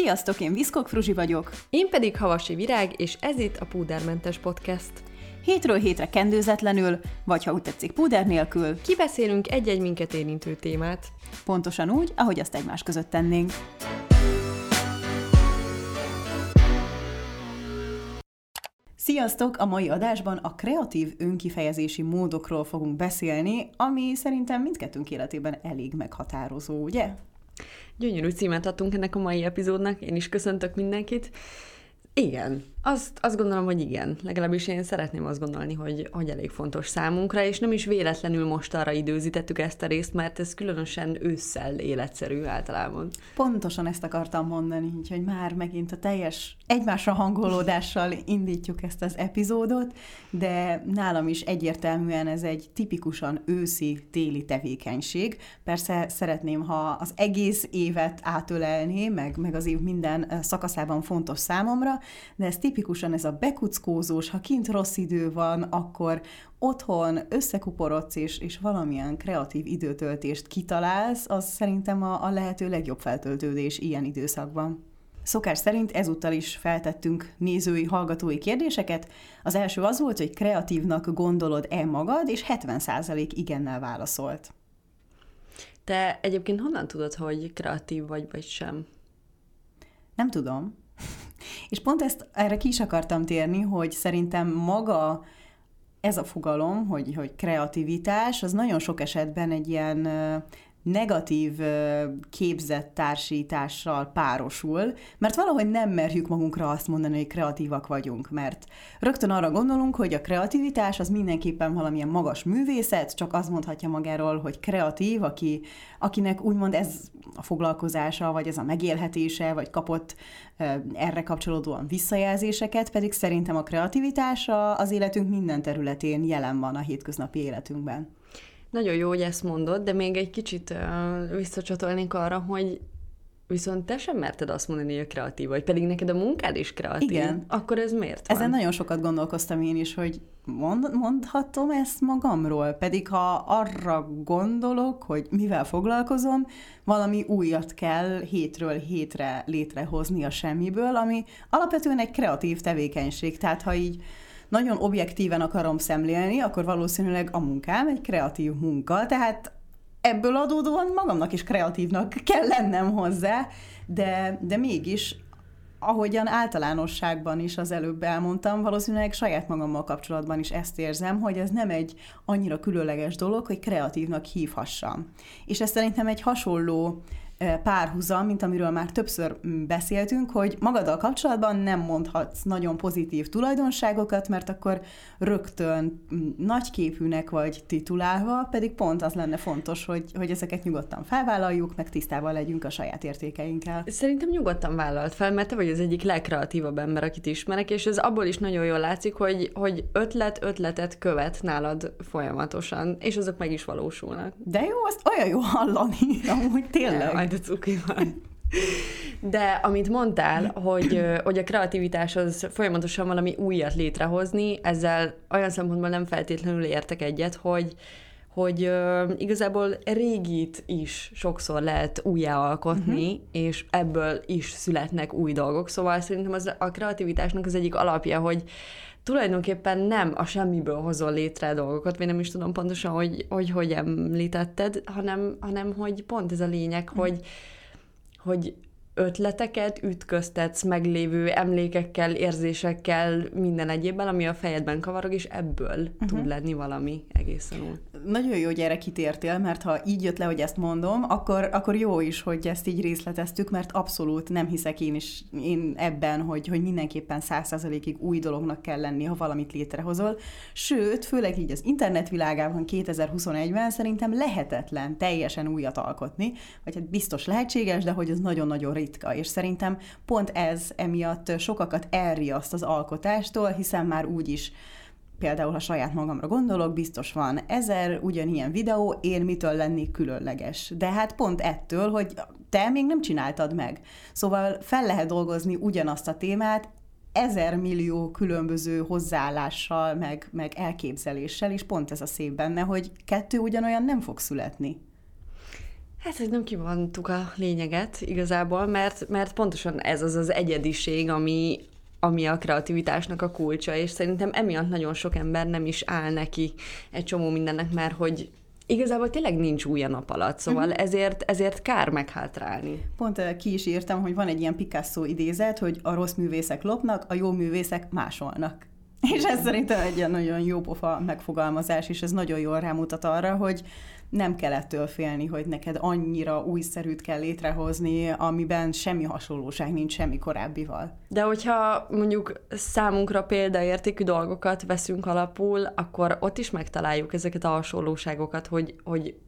Sziasztok, én Viszkok Fruzsi vagyok. Én pedig Havasi Virág, és ez itt a Púdermentes Podcast. Hétről hétre kendőzetlenül, vagy ha úgy tetszik, púder nélkül. Kibeszélünk egy-egy minket érintő témát. Pontosan úgy, ahogy azt egymás között tennénk. Sziasztok! A mai adásban a kreatív önkifejezési módokról fogunk beszélni, ami szerintem mindkettőnk életében elég meghatározó, ugye? Gyönyörű címet adtunk ennek a mai epizódnak, én is köszöntök mindenkit. Igen, azt, azt gondolom, hogy igen. Legalábbis én szeretném azt gondolni, hogy, hogy elég fontos számunkra, és nem is véletlenül most arra időzítettük ezt a részt, mert ez különösen ősszel életszerű általában. Pontosan ezt akartam mondani, hogy már megint a teljes egymásra hangolódással indítjuk ezt az epizódot, de nálam is egyértelműen ez egy tipikusan őszi, téli tevékenység. Persze szeretném, ha az egész évet átölelné, meg, meg az év minden szakaszában fontos számomra, de ez tipikusan ez a bekuckózós, ha kint rossz idő van, akkor otthon összekuporodsz és, és valamilyen kreatív időtöltést kitalálsz, az szerintem a, a lehető legjobb feltöltődés ilyen időszakban. Szokás szerint ezúttal is feltettünk nézői, hallgatói kérdéseket. Az első az volt, hogy kreatívnak gondolod-e magad, és 70% igennel válaszolt. Te egyébként honnan tudod, hogy kreatív vagy, vagy sem? Nem tudom. És pont ezt erre ki is akartam térni, hogy szerintem maga ez a fogalom, hogy, hogy kreativitás, az nagyon sok esetben egy ilyen negatív képzett társítással párosul, mert valahogy nem merjük magunkra azt mondani, hogy kreatívak vagyunk, mert rögtön arra gondolunk, hogy a kreativitás az mindenképpen valamilyen magas művészet, csak azt mondhatja magáról, hogy kreatív, aki, akinek úgymond ez a foglalkozása, vagy ez a megélhetése, vagy kapott erre kapcsolódóan visszajelzéseket, pedig szerintem a kreativitás az életünk minden területén jelen van a hétköznapi életünkben. Nagyon jó, hogy ezt mondod, de még egy kicsit uh, visszacsatolnék arra, hogy viszont te sem merted azt mondani, hogy kreatív vagy, pedig neked a munkád is kreatív. Igen. Akkor ez miért van? Ezen nagyon sokat gondolkoztam én is, hogy mond, mondhatom ezt magamról, pedig ha arra gondolok, hogy mivel foglalkozom, valami újat kell hétről hétre létrehozni a semmiből, ami alapvetően egy kreatív tevékenység. Tehát ha így nagyon objektíven akarom szemlélni, akkor valószínűleg a munkám egy kreatív munka, tehát ebből adódóan magamnak is kreatívnak kell lennem hozzá, de, de mégis ahogyan általánosságban is az előbb elmondtam, valószínűleg saját magammal kapcsolatban is ezt érzem, hogy ez nem egy annyira különleges dolog, hogy kreatívnak hívhassam. És ez szerintem egy hasonló párhuzam, mint amiről már többször mm, beszéltünk, hogy magaddal kapcsolatban nem mondhatsz nagyon pozitív tulajdonságokat, mert akkor rögtön mm, nagyképűnek vagy titulálva, pedig pont az lenne fontos, hogy, hogy ezeket nyugodtan felvállaljuk, meg tisztában legyünk a saját értékeinkkel. Szerintem nyugodtan vállalt fel, mert te vagy az egyik legkreatívabb ember, akit ismerek, és ez abból is nagyon jól látszik, hogy, hogy ötlet ötletet követ nálad folyamatosan, és azok meg is valósulnak. De jó, azt olyan jó hallani, amúgy tényleg majd a cuki van. De amit mondtál, hogy, hogy a kreativitás az folyamatosan valami újat létrehozni, ezzel olyan szempontból nem feltétlenül értek egyet, hogy, hogy uh, igazából régit is sokszor lehet újjáalkotni, uh-huh. és ebből is születnek új dolgok. Szóval szerintem az a kreativitásnak az egyik alapja, hogy tulajdonképpen nem a semmiből hozol létre dolgokat, vagy nem is tudom pontosan, hogy hogy, hogy említetted, hanem, hanem hogy pont ez a lényeg, uh-huh. hogy hogy ötleteket ütköztetsz meglévő emlékekkel, érzésekkel, minden egyébben, ami a fejedben kavarog, és ebből uh-huh. tud lenni valami egészen új. Nagyon jó, hogy erre kitértél, mert ha így jött le, hogy ezt mondom, akkor, akkor jó is, hogy ezt így részleteztük, mert abszolút nem hiszek én is én ebben, hogy, hogy mindenképpen százszerzalékig új dolognak kell lenni, ha valamit létrehozol. Sőt, főleg így az internet világában 2021-ben szerintem lehetetlen teljesen újat alkotni, vagy hát biztos lehetséges, de hogy ez nagyon-nagyon ritka, és szerintem pont ez emiatt sokakat elriaszt az alkotástól, hiszen már úgy is például, ha saját magamra gondolok, biztos van ezer ugyanilyen videó, én mitől lennék különleges. De hát pont ettől, hogy te még nem csináltad meg. Szóval fel lehet dolgozni ugyanazt a témát, ezer millió különböző hozzáállással, meg, meg elképzeléssel, és pont ez a szép benne, hogy kettő ugyanolyan nem fog születni. Hát, hogy nem kivontuk a lényeget igazából, mert, mert pontosan ez az az egyediség, ami, ami a kreativitásnak a kulcsa, és szerintem emiatt nagyon sok ember nem is áll neki egy csomó mindennek, mert hogy igazából tényleg nincs új a nap alatt, szóval uh-huh. ezért, ezért kár meghátrálni. Pont ki is írtam, hogy van egy ilyen Picasso idézet, hogy a rossz művészek lopnak, a jó művészek másolnak. És ez szerintem egy ilyen nagyon jó pofa megfogalmazás, és ez nagyon jól rámutat arra, hogy nem kell ettől félni, hogy neked annyira újszerűt kell létrehozni, amiben semmi hasonlóság nincs semmi korábbival. De hogyha mondjuk számunkra példaértékű dolgokat veszünk alapul, akkor ott is megtaláljuk ezeket a hasonlóságokat, hogy, hogy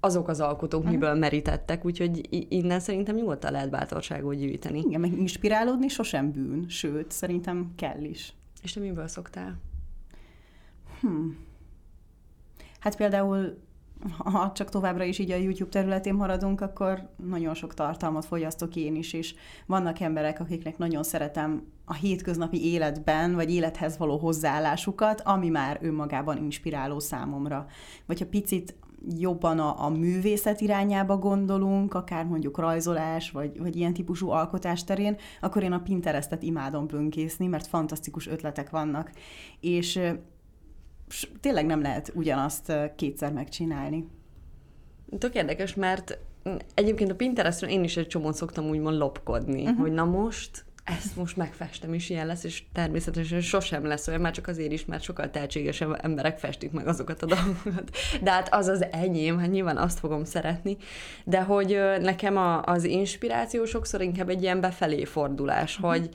azok az alkotók uh-huh. miből merítettek, úgyhogy innen szerintem nyugodtan lehet bátorságot gyűjteni. Igen, meg inspirálódni sosem bűn, sőt, szerintem kell is. És te miből szoktál? Hmm. Hát például ha csak továbbra is így a YouTube területén maradunk, akkor nagyon sok tartalmat fogyasztok én is, és vannak emberek, akiknek nagyon szeretem a hétköznapi életben, vagy élethez való hozzáállásukat, ami már önmagában inspiráló számomra. Vagy ha picit jobban a, a művészet irányába gondolunk, akár mondjuk rajzolás, vagy, vagy ilyen típusú alkotás terén, akkor én a Pinterestet imádom bönkészni, mert fantasztikus ötletek vannak. És tényleg nem lehet ugyanazt kétszer megcsinálni. Tök érdekes, mert egyébként a Pinterestről én is egy csomót szoktam úgymond lopkodni, uh-huh. hogy na most ezt most megfestem, és ilyen lesz, és természetesen sosem lesz olyan, már csak azért is, mert sokkal tehetségesebb emberek festik meg azokat a dolgokat. De hát az az enyém, hát nyilván azt fogom szeretni, de hogy nekem a, az inspiráció sokszor inkább egy ilyen befelé fordulás, uh-huh. hogy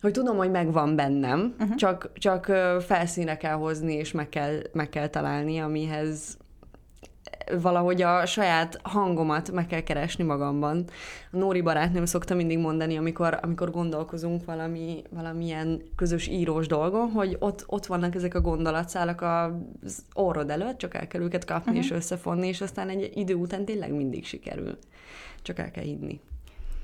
hogy tudom, hogy megvan bennem, uh-huh. csak, csak felszínre kell hozni, és meg kell, meg kell találni, amihez valahogy a saját hangomat meg kell keresni magamban. A Nóri barátnőm szokta mindig mondani, amikor, amikor gondolkozunk valami, valamilyen közös írós dolgon, hogy ott, ott vannak ezek a gondolatszálak az orrod előtt, csak el kell őket kapni uh-huh. és összefonni, és aztán egy idő után tényleg mindig sikerül. Csak el kell hinni.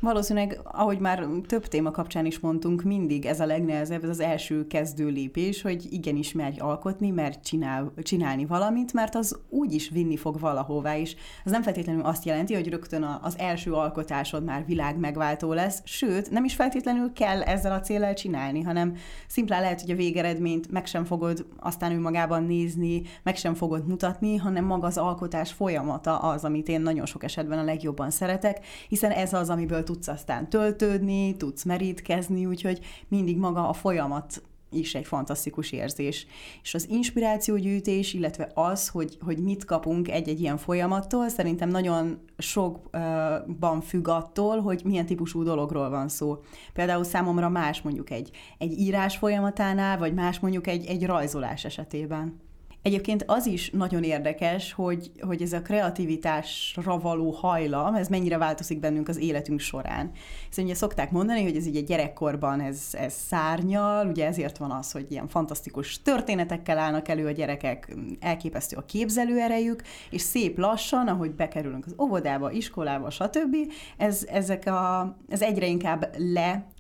Valószínűleg, ahogy már több téma kapcsán is mondtunk, mindig ez a legnehezebb, ez az első kezdő lépés, hogy igenis merj alkotni, mert csinál, csinálni valamit, mert az úgy is vinni fog valahová is. Az nem feltétlenül azt jelenti, hogy rögtön az első alkotásod már világ megváltó lesz, sőt, nem is feltétlenül kell ezzel a célral csinálni, hanem szimplán lehet, hogy a végeredményt meg sem fogod aztán önmagában nézni, meg sem fogod mutatni, hanem maga az alkotás folyamata az, amit én nagyon sok esetben a legjobban szeretek, hiszen ez az, amiből tudsz aztán töltődni, tudsz merítkezni, úgyhogy mindig maga a folyamat is egy fantasztikus érzés. És az inspirációgyűjtés, illetve az, hogy, hogy mit kapunk egy-egy ilyen folyamattól, szerintem nagyon sokban függ attól, hogy milyen típusú dologról van szó. Például számomra más mondjuk egy, egy írás folyamatánál, vagy más mondjuk egy, egy rajzolás esetében. Egyébként az is nagyon érdekes, hogy, hogy ez a kreativitásra való hajlam, ez mennyire változik bennünk az életünk során. Hiszen ugye szokták mondani, hogy ez ugye gyerekkorban ez, ez szárnyal, ugye ezért van az, hogy ilyen fantasztikus történetekkel állnak elő a gyerekek, elképesztő a képzelőerejük, és szép lassan, ahogy bekerülünk az óvodába, iskolába, stb., ez, ezek a, ez egyre inkább le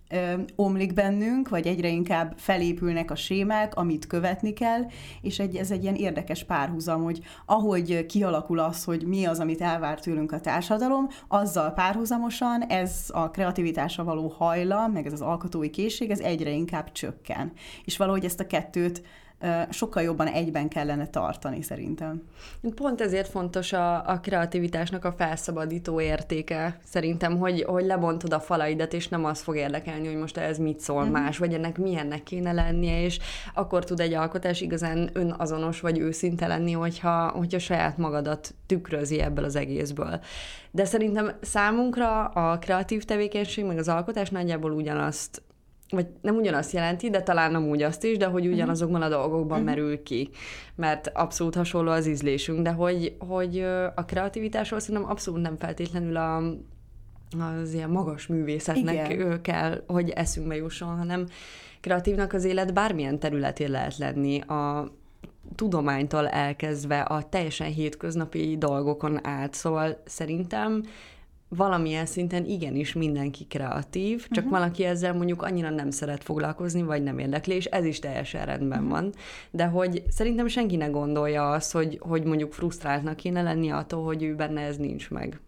omlik bennünk, vagy egyre inkább felépülnek a sémák, amit követni kell, és egy, ez egy ilyen érdekes párhuzam, hogy ahogy kialakul az, hogy mi az, amit elvár tőlünk a társadalom, azzal párhuzamosan ez a kreativitásra való hajlam, meg ez az alkotói készség, ez egyre inkább csökken. És valahogy ezt a kettőt sokkal jobban egyben kellene tartani szerintem. Pont ezért fontos a, a kreativitásnak a felszabadító értéke szerintem, hogy, hogy lebontod a falaidat, és nem az fog érdekelni, hogy most ez mit szól mm. más, vagy ennek milyennek kéne lennie, és akkor tud egy alkotás igazán önazonos vagy őszinte lenni, hogyha, hogyha saját magadat tükrözi ebből az egészből. De szerintem számunkra a kreatív tevékenység, meg az alkotás nagyjából ugyanazt vagy nem ugyanazt jelenti, de talán amúgy azt is, de hogy mhm. ugyanazokban a dolgokban uh-huh. merül ki, mert abszolút hasonló az ízlésünk, de hogy, hogy a kreativitásról szerintem abszolút nem feltétlenül a, az ilyen magas művészetnek Igen. kell, hogy eszünkbe jusson, hanem kreatívnak az élet bármilyen területén lehet lenni, a tudománytól elkezdve a teljesen hétköznapi dolgokon át, szóval szerintem valamilyen szinten igenis mindenki kreatív, csak uh-huh. valaki ezzel mondjuk annyira nem szeret foglalkozni, vagy nem érdekli, és ez is teljesen rendben uh-huh. van. De hogy szerintem senki ne gondolja azt, hogy, hogy mondjuk frusztráltnak kéne lenni attól, hogy ő benne ez nincs meg.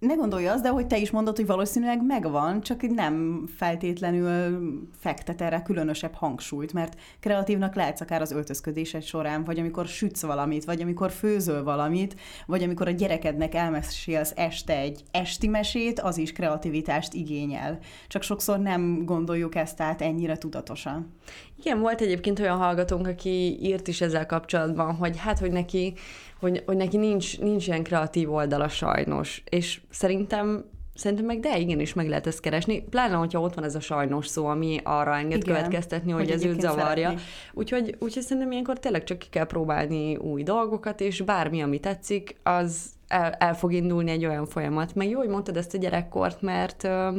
Ne gondolj azt, de hogy te is mondod, hogy valószínűleg megvan, csak nem feltétlenül fektet erre különösebb hangsúlyt, mert kreatívnak lehetsz akár az öltözködésed során, vagy amikor sütsz valamit, vagy amikor főzöl valamit, vagy amikor a gyerekednek elmesélsz este egy esti mesét, az is kreativitást igényel. Csak sokszor nem gondoljuk ezt át ennyire tudatosan. Igen, volt egyébként olyan hallgatónk, aki írt is ezzel kapcsolatban, hogy hát, hogy neki hogy, hogy neki nincs, nincs ilyen kreatív oldala sajnos. És szerintem Szerintem meg de igenis meg lehet ezt keresni, pláne, hogyha ott van ez a sajnos szó, ami arra enged Igen, következtetni, hogy, hogy ez őt zavarja. Úgyhogy, úgyhogy szerintem ilyenkor tényleg csak ki kell próbálni új dolgokat, és bármi, ami tetszik, az el, el fog indulni egy olyan folyamat. Meg jó, hogy mondtad ezt a gyerekkort, mert uh,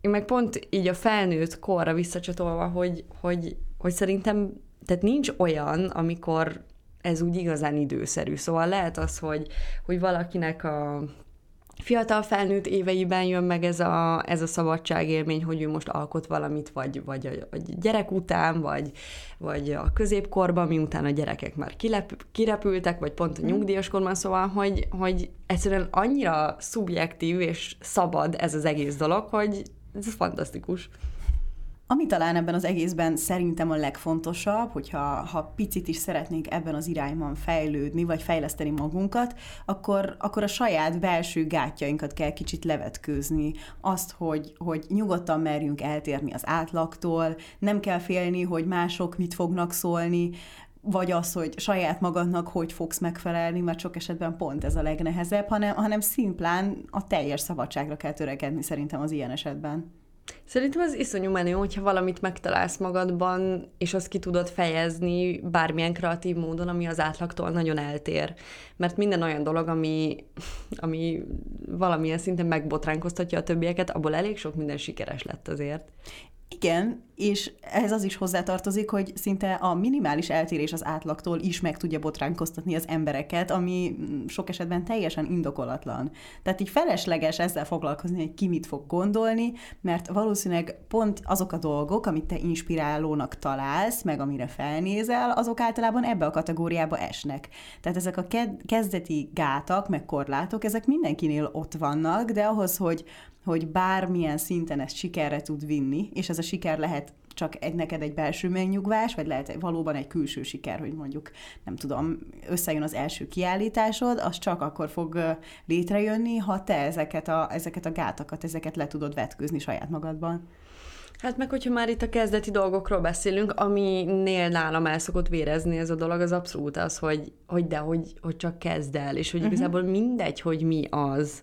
én meg pont így a felnőtt korra visszacsatolva, hogy, hogy, hogy szerintem tehát nincs olyan, amikor ez úgy igazán időszerű. Szóval lehet az, hogy, hogy valakinek a fiatal felnőtt éveiben jön meg ez a, ez a szabadságélmény, hogy ő most alkot valamit, vagy, vagy a, a gyerek után, vagy, vagy a középkorban, miután a gyerekek már kilep, kirepültek, vagy pont a mhm. nyugdíjas korban, szóval, hogy, hogy egyszerűen annyira szubjektív és szabad ez az egész dolog, hogy ez fantasztikus. Ami talán ebben az egészben szerintem a legfontosabb, hogyha ha picit is szeretnénk ebben az irányban fejlődni, vagy fejleszteni magunkat, akkor, akkor a saját belső gátjainkat kell kicsit levetkőzni. Azt, hogy, hogy nyugodtan merjünk eltérni az átlagtól, nem kell félni, hogy mások mit fognak szólni, vagy az, hogy saját magadnak hogy fogsz megfelelni, mert sok esetben pont ez a legnehezebb, hanem, hanem szimplán a teljes szabadságra kell törekedni szerintem az ilyen esetben. Szerintem az iszonyú menő, hogyha valamit megtalálsz magadban, és azt ki tudod fejezni bármilyen kreatív módon, ami az átlagtól nagyon eltér. Mert minden olyan dolog, ami, ami valamilyen szinten megbotránkoztatja a többieket, abból elég sok minden sikeres lett azért. Igen, és ehhez az is hozzátartozik, hogy szinte a minimális eltérés az átlagtól is meg tudja botránkoztatni az embereket, ami sok esetben teljesen indokolatlan. Tehát így felesleges ezzel foglalkozni, hogy ki mit fog gondolni, mert valószínűleg pont azok a dolgok, amit te inspirálónak találsz, meg amire felnézel, azok általában ebbe a kategóriába esnek. Tehát ezek a kezdeti gátak, meg korlátok, ezek mindenkinél ott vannak, de ahhoz, hogy hogy bármilyen szinten ezt sikerre tud vinni, és ez a siker lehet csak egy, neked egy belső megnyugvás, vagy lehet valóban egy külső siker, hogy mondjuk, nem tudom, összejön az első kiállításod, az csak akkor fog létrejönni, ha te ezeket a, ezeket a gátakat, ezeket le tudod vetkőzni saját magadban. Hát meg, hogyha már itt a kezdeti dolgokról beszélünk, aminél nálam el szokott vérezni ez a dolog, az abszolút az, hogy, hogy de, hogy, hogy csak kezd el, és hogy uh-huh. igazából mindegy, hogy mi az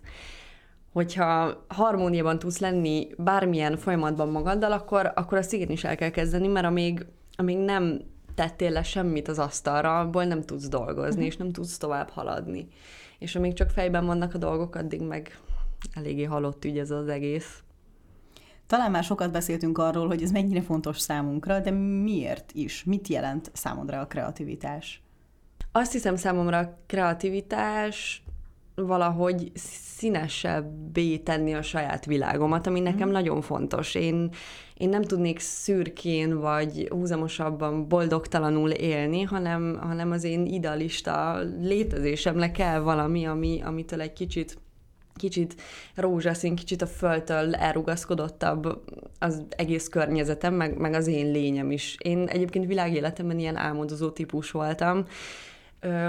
hogyha harmóniában tudsz lenni bármilyen folyamatban magaddal, akkor, akkor azt igenis el kell kezdeni, mert amíg, amíg nem tettél le semmit az asztalra, abból nem tudsz dolgozni, uh-huh. és nem tudsz tovább haladni. És amíg csak fejben vannak a dolgok, addig meg eléggé halott ügy ez az egész. Talán már sokat beszéltünk arról, hogy ez mennyire fontos számunkra, de miért is? Mit jelent számodra a kreativitás? Azt hiszem számomra a kreativitás valahogy színesebbé tenni a saját világomat, ami nekem mm. nagyon fontos. Én, én nem tudnék szürkén vagy húzamosabban boldogtalanul élni, hanem, hanem az én idealista létezésemre kell valami, ami, amitől egy kicsit kicsit rózsaszín, kicsit a földtől elrugaszkodottabb az egész környezetem, meg, meg az én lényem is. Én egyébként világéletemben ilyen álmodozó típus voltam,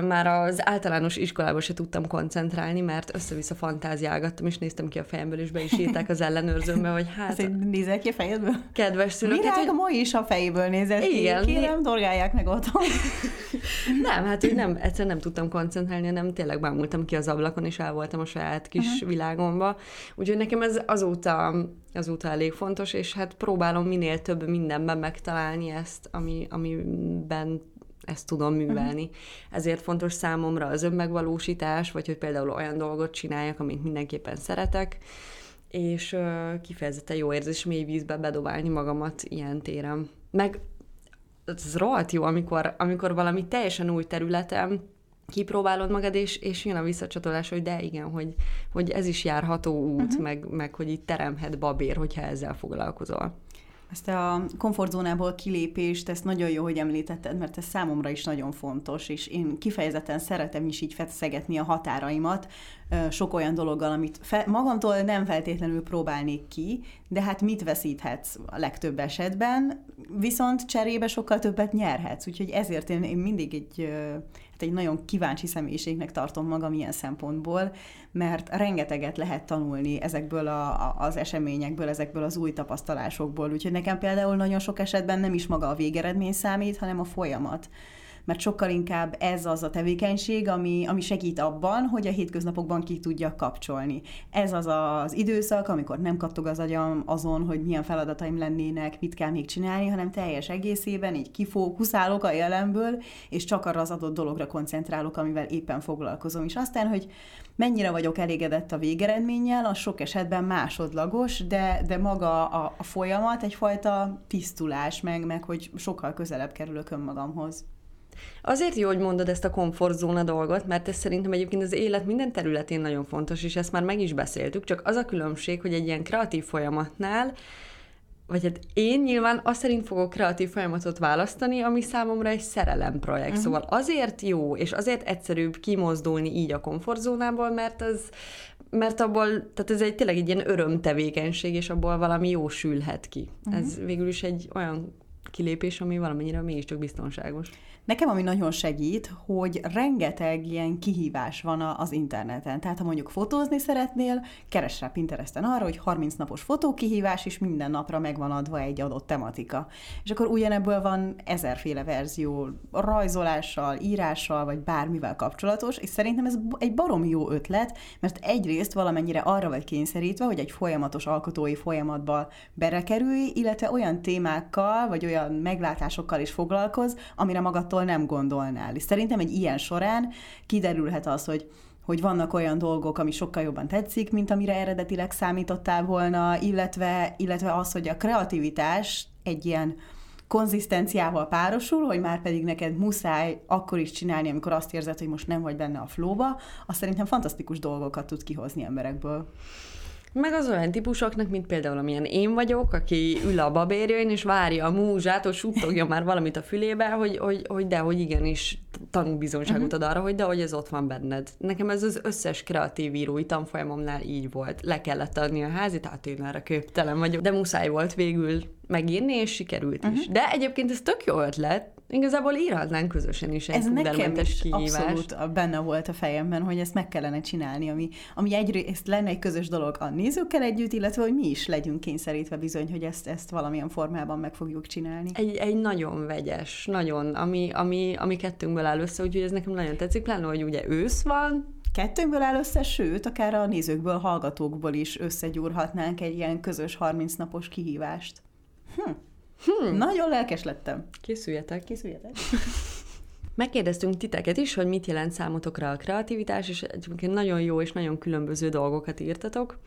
már az általános iskolában se tudtam koncentrálni, mert össze-vissza fantáziálgattam, és néztem ki a fejemből, és be is írták az ellenőrzőmbe, hogy hát... Ezt nézel ki a fejedből? Kedves szülők. Virág hogy... ma is a fejéből nézett Igen, ki, kérem, dorgálják meg otthon. nem, hát hogy nem, egyszer nem tudtam koncentrálni, hanem tényleg bámultam ki az ablakon, és el voltam a saját kis uh-huh. világomba. Úgyhogy nekem ez azóta, azóta elég fontos, és hát próbálom minél több mindenben megtalálni ezt, ami, amiben ezt tudom művelni. Uh-huh. Ezért fontos számomra az önmegvalósítás, vagy hogy például olyan dolgot csináljak, amit mindenképpen szeretek, és uh, kifejezetten jó érzés mély vízbe bedobálni magamat ilyen téren. Meg ez rohadt jó, amikor, amikor valami teljesen új területem, kipróbálod magad, és, és jön a visszacsatolás, hogy de igen, hogy, hogy ez is járható út, uh-huh. meg, meg hogy itt teremhet babér, hogyha ezzel foglalkozol. Ezt a komfortzónából kilépést, ezt nagyon jó, hogy említetted, mert ez számomra is nagyon fontos, és én kifejezetten szeretem is így feszegetni a határaimat sok olyan dologgal, amit fe, magamtól nem feltétlenül próbálnék ki, de hát mit veszíthetsz a legtöbb esetben, viszont cserébe sokkal többet nyerhetsz, úgyhogy ezért én, én mindig egy hát egy nagyon kíváncsi személyiségnek tartom magam ilyen szempontból, mert rengeteget lehet tanulni ezekből a, az eseményekből, ezekből az új tapasztalásokból. Úgyhogy nekem például nagyon sok esetben nem is maga a végeredmény számít, hanem a folyamat mert sokkal inkább ez az a tevékenység, ami, ami segít abban, hogy a hétköznapokban ki tudja kapcsolni. Ez az az időszak, amikor nem kaptog az agyam azon, hogy milyen feladataim lennének, mit kell még csinálni, hanem teljes egészében így kifókuszálok a jelenből, és csak arra az adott dologra koncentrálok, amivel éppen foglalkozom. És aztán, hogy mennyire vagyok elégedett a végeredménnyel, az sok esetben másodlagos, de, de maga a, a folyamat egyfajta tisztulás, meg, meg hogy sokkal közelebb kerülök önmagamhoz. Azért jó, hogy mondod ezt a komfortzóna dolgot, mert ez szerintem egyébként az élet minden területén nagyon fontos, és ezt már meg is beszéltük, csak az a különbség, hogy egy ilyen kreatív folyamatnál vagy hát én nyilván azt szerint fogok kreatív folyamatot választani, ami számomra egy szerelem projekt. Uh-huh. Szóval azért jó, és azért egyszerűbb kimozdulni így a komfortzónából, mert az mert abból, tehát ez egy tényleg egy ilyen örömtevékenység, és abból valami jó sülhet ki. Uh-huh. Ez végül is egy olyan kilépés, ami valamennyire mégiscsak biztonságos. Nekem ami nagyon segít, hogy rengeteg ilyen kihívás van az interneten. Tehát ha mondjuk fotózni szeretnél, keres rá Pinteresten arra, hogy 30 napos fotókihívás, és minden napra megvan adva egy adott tematika. És akkor ugyanebből van ezerféle verzió, rajzolással, írással, vagy bármivel kapcsolatos, és szerintem ez egy baromi jó ötlet, mert egyrészt valamennyire arra vagy kényszerítve, hogy egy folyamatos alkotói folyamatba berekerülj, illetve olyan témákkal, vagy olyan meglátásokkal is foglalkoz, amire magadtól magától nem gondolnál. És szerintem egy ilyen során kiderülhet az, hogy hogy vannak olyan dolgok, ami sokkal jobban tetszik, mint amire eredetileg számítottál volna, illetve, illetve az, hogy a kreativitás egy ilyen konzisztenciával párosul, hogy már pedig neked muszáj akkor is csinálni, amikor azt érzed, hogy most nem vagy benne a flóba, azt szerintem fantasztikus dolgokat tud kihozni emberekből. Meg az olyan típusoknak, mint például amilyen én vagyok, aki ül a babérjain, és várja a múzsát, hogy suttogja már valamit a fülébe, hogy, hogy, hogy de, hogy igenis tanúbizonyságot uh-huh. ad arra, hogy de, hogy ez ott van benned. Nekem ez az összes kreatív írói tanfolyamomnál így volt. Le kellett adni a házit, tehát én erre képtelen vagyok, de muszáj volt végül megírni, és sikerült uh-huh. is. De egyébként ez tök jó ötlet, Igazából írhatnánk közösen is egy Ez nekem is kihívást. abszolút benne volt a fejemben, hogy ezt meg kellene csinálni, ami, ami egyrészt lenne egy közös dolog a nézőkkel együtt, illetve hogy mi is legyünk kényszerítve bizony, hogy ezt, ezt valamilyen formában meg fogjuk csinálni. Egy, egy nagyon vegyes, nagyon, ami, ami, ami kettőnkből áll össze, úgyhogy ez nekem nagyon tetszik, pláne, hogy ugye ősz van, kettőnkből áll össze, sőt, akár a nézőkből, hallgatókból is összegyúrhatnánk egy ilyen közös 30 napos kihívást. Hm. Hmm. Nagyon lelkes lettem. Készüljetek. Készüljetek. Megkérdeztünk titeket is, hogy mit jelent számotokra a kreativitás, és egyébként nagyon jó és nagyon különböző dolgokat írtatok.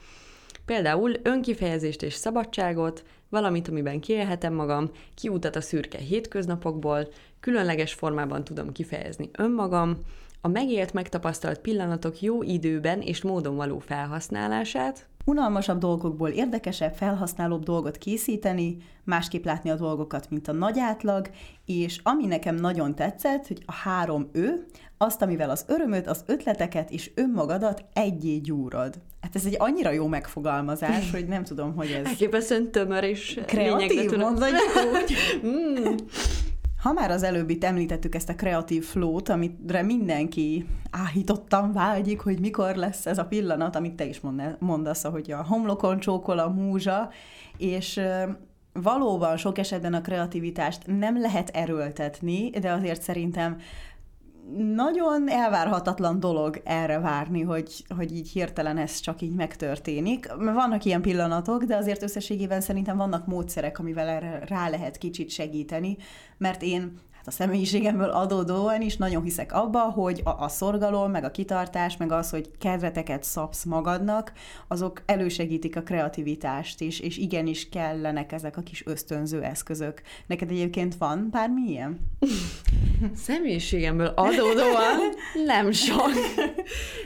Például önkifejezést és szabadságot, valamit, amiben kiélhetem magam, kiutat a szürke hétköznapokból, különleges formában tudom kifejezni önmagam, a megélt, megtapasztalt pillanatok jó időben és módon való felhasználását, Unalmasabb dolgokból érdekesebb, felhasználóbb dolgot készíteni, másképp látni a dolgokat, mint a nagy átlag, és ami nekem nagyon tetszett, hogy a három ő, azt, amivel az örömöt, az ötleteket és önmagadat egyé gyúrod. Hát ez egy annyira jó megfogalmazás, hogy nem tudom, hogy ez... Elképesztően tömör és kreatív, mondhatjuk úgy. mm. Ha már az előbbit említettük ezt a kreatív flót, amire mindenki áhítottan vágyik, hogy mikor lesz ez a pillanat, amit te is mondasz, hogy a homlokon csókol a múzsa, és valóban sok esetben a kreativitást nem lehet erőltetni, de azért szerintem nagyon elvárhatatlan dolog erre várni, hogy, hogy így hirtelen ez csak így megtörténik. Vannak ilyen pillanatok, de azért összességében szerintem vannak módszerek, amivel erre rá lehet kicsit segíteni, mert én hát a személyiségemből adódóan is nagyon hiszek abba, hogy a, a szorgalom, meg a kitartás, meg az, hogy kedveteket szabsz magadnak, azok elősegítik a kreativitást is, és igenis kellenek ezek a kis ösztönző eszközök. Neked egyébként van bármi ilyen? Személyiségemből adódóan nem sok.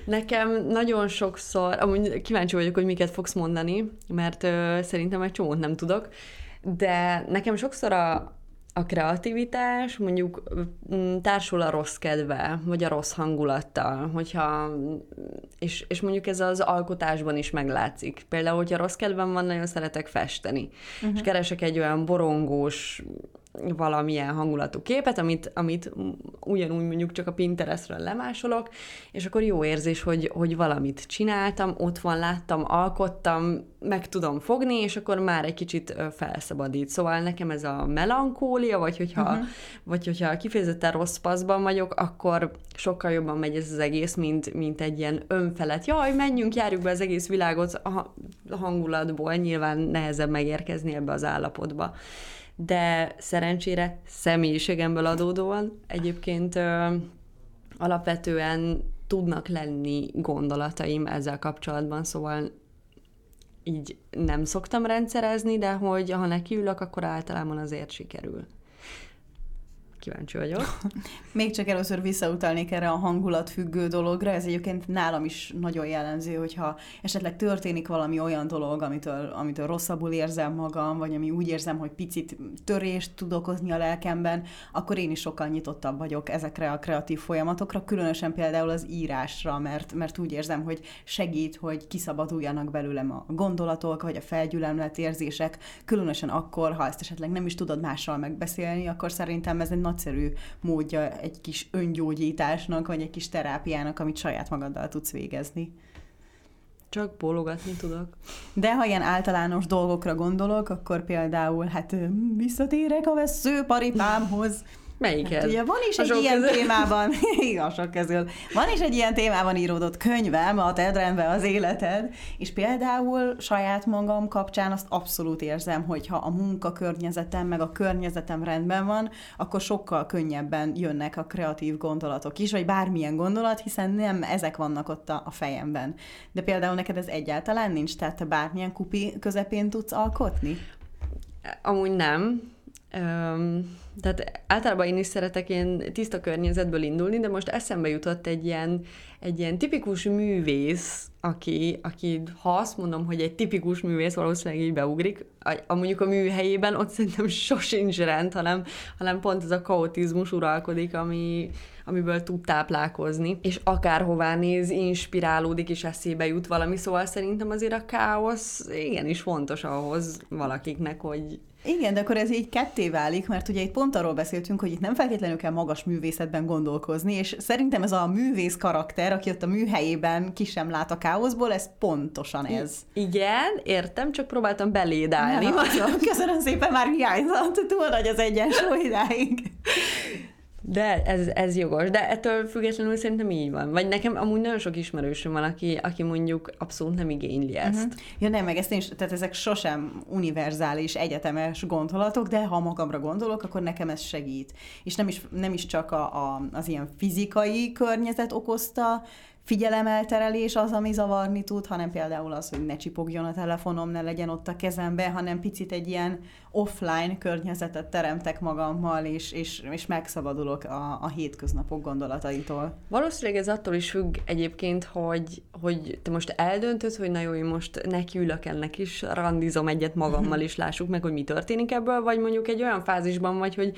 Nekem nagyon sokszor, amúgy kíváncsi vagyok, hogy miket fogsz mondani, mert ö, szerintem egy csomót nem tudok, de nekem sokszor a, a kreativitás mondjuk társul a rossz kedve, vagy a rossz hangulattal, hogyha, és, és mondjuk ez az alkotásban is meglátszik. Például, hogyha rossz kedvem van, nagyon szeretek festeni, uh-huh. és keresek egy olyan borongós, valamilyen hangulatú képet, amit, amit ugyanúgy mondjuk csak a Pinterestről lemásolok, és akkor jó érzés, hogy, hogy valamit csináltam, ott van, láttam, alkottam, meg tudom fogni, és akkor már egy kicsit felszabadít. Szóval nekem ez a melankólia, vagy hogyha, uh-huh. vagy hogyha kifejezetten rossz paszban vagyok, akkor sokkal jobban megy ez az egész, mint, mint egy ilyen önfelett. Jaj, menjünk, járjuk be az egész világot a hangulatból, nyilván nehezebb megérkezni ebbe az állapotba de szerencsére személyiségemből adódóan egyébként ö, alapvetően tudnak lenni gondolataim ezzel kapcsolatban, szóval így nem szoktam rendszerezni, de hogy ha nekiülök, akkor általában azért sikerül kíváncsi vagyok. Még csak először visszautalnék erre a hangulatfüggő dologra, ez egyébként nálam is nagyon jellemző, hogyha esetleg történik valami olyan dolog, amitől, amitől rosszabbul érzem magam, vagy ami úgy érzem, hogy picit törést tud okozni a lelkemben, akkor én is sokkal nyitottabb vagyok ezekre a kreatív folyamatokra, különösen például az írásra, mert, mert úgy érzem, hogy segít, hogy kiszabaduljanak belőlem a gondolatok, vagy a felgyülemlet érzések, különösen akkor, ha ezt esetleg nem is tudod mással megbeszélni, akkor szerintem ez egy nagy nagyszerű módja egy kis öngyógyításnak, vagy egy kis terápiának, amit saját magaddal tudsz végezni. Csak bólogatni tudok. De ha ilyen általános dolgokra gondolok, akkor például, hát visszatérek a veszőparipámhoz, Melyiket? Hát ugye van is egy ilyen közül. témában, igen, sok közül, van is egy ilyen témában íródott könyvem, a Ted rendben az életed, és például saját magam kapcsán azt abszolút érzem, hogy ha a munkakörnyezetem, meg a környezetem rendben van, akkor sokkal könnyebben jönnek a kreatív gondolatok is, vagy bármilyen gondolat, hiszen nem ezek vannak ott a, a fejemben. De például neked ez egyáltalán nincs, tehát te bármilyen kupi közepén tudsz alkotni? Amúgy nem. Um tehát általában én is szeretek ilyen tiszta környezetből indulni, de most eszembe jutott egy ilyen, egy ilyen tipikus művész, aki, aki, ha azt mondom, hogy egy tipikus művész valószínűleg így beugrik, a, a mondjuk a műhelyében ott szerintem sosincs rend, hanem, hanem pont ez a kaotizmus uralkodik, ami, amiből tud táplálkozni, és akárhová néz, inspirálódik, és eszébe jut valami, szóval szerintem azért a káosz igenis fontos ahhoz valakiknek, hogy, igen, de akkor ez így ketté válik, mert ugye itt pont arról beszéltünk, hogy itt nem feltétlenül kell magas művészetben gondolkozni, és szerintem ez a művész karakter, aki ott a műhelyében ki sem lát a káoszból, ez pontosan ez. I- igen, értem, csak próbáltam belédálni. Ja, köszönöm szépen, már hiányzott, túl nagy az egyensúly idáig. De ez, ez jogos, de ettől függetlenül szerintem így van. Vagy nekem amúgy nagyon sok ismerősöm van, aki, aki mondjuk abszolút nem igényli ezt. Uh-huh. Ja nem, meg ezt én, tehát ezek sosem univerzális, egyetemes gondolatok, de ha magamra gondolok, akkor nekem ez segít. És nem is, nem is csak a, a, az ilyen fizikai környezet okozta figyelemelterelés az, ami zavarni tud, hanem például az, hogy ne csipogjon a telefonom, ne legyen ott a kezembe, hanem picit egy ilyen offline környezetet teremtek magammal, és, és, és megszabadulok a, a hétköznapok gondolataitól. Valószínűleg ez attól is függ egyébként, hogy, hogy te most eldöntöd, hogy na jó, én most nekiülök ennek is, randizom egyet magammal is, lássuk meg, hogy mi történik ebből, vagy mondjuk egy olyan fázisban vagy, hogy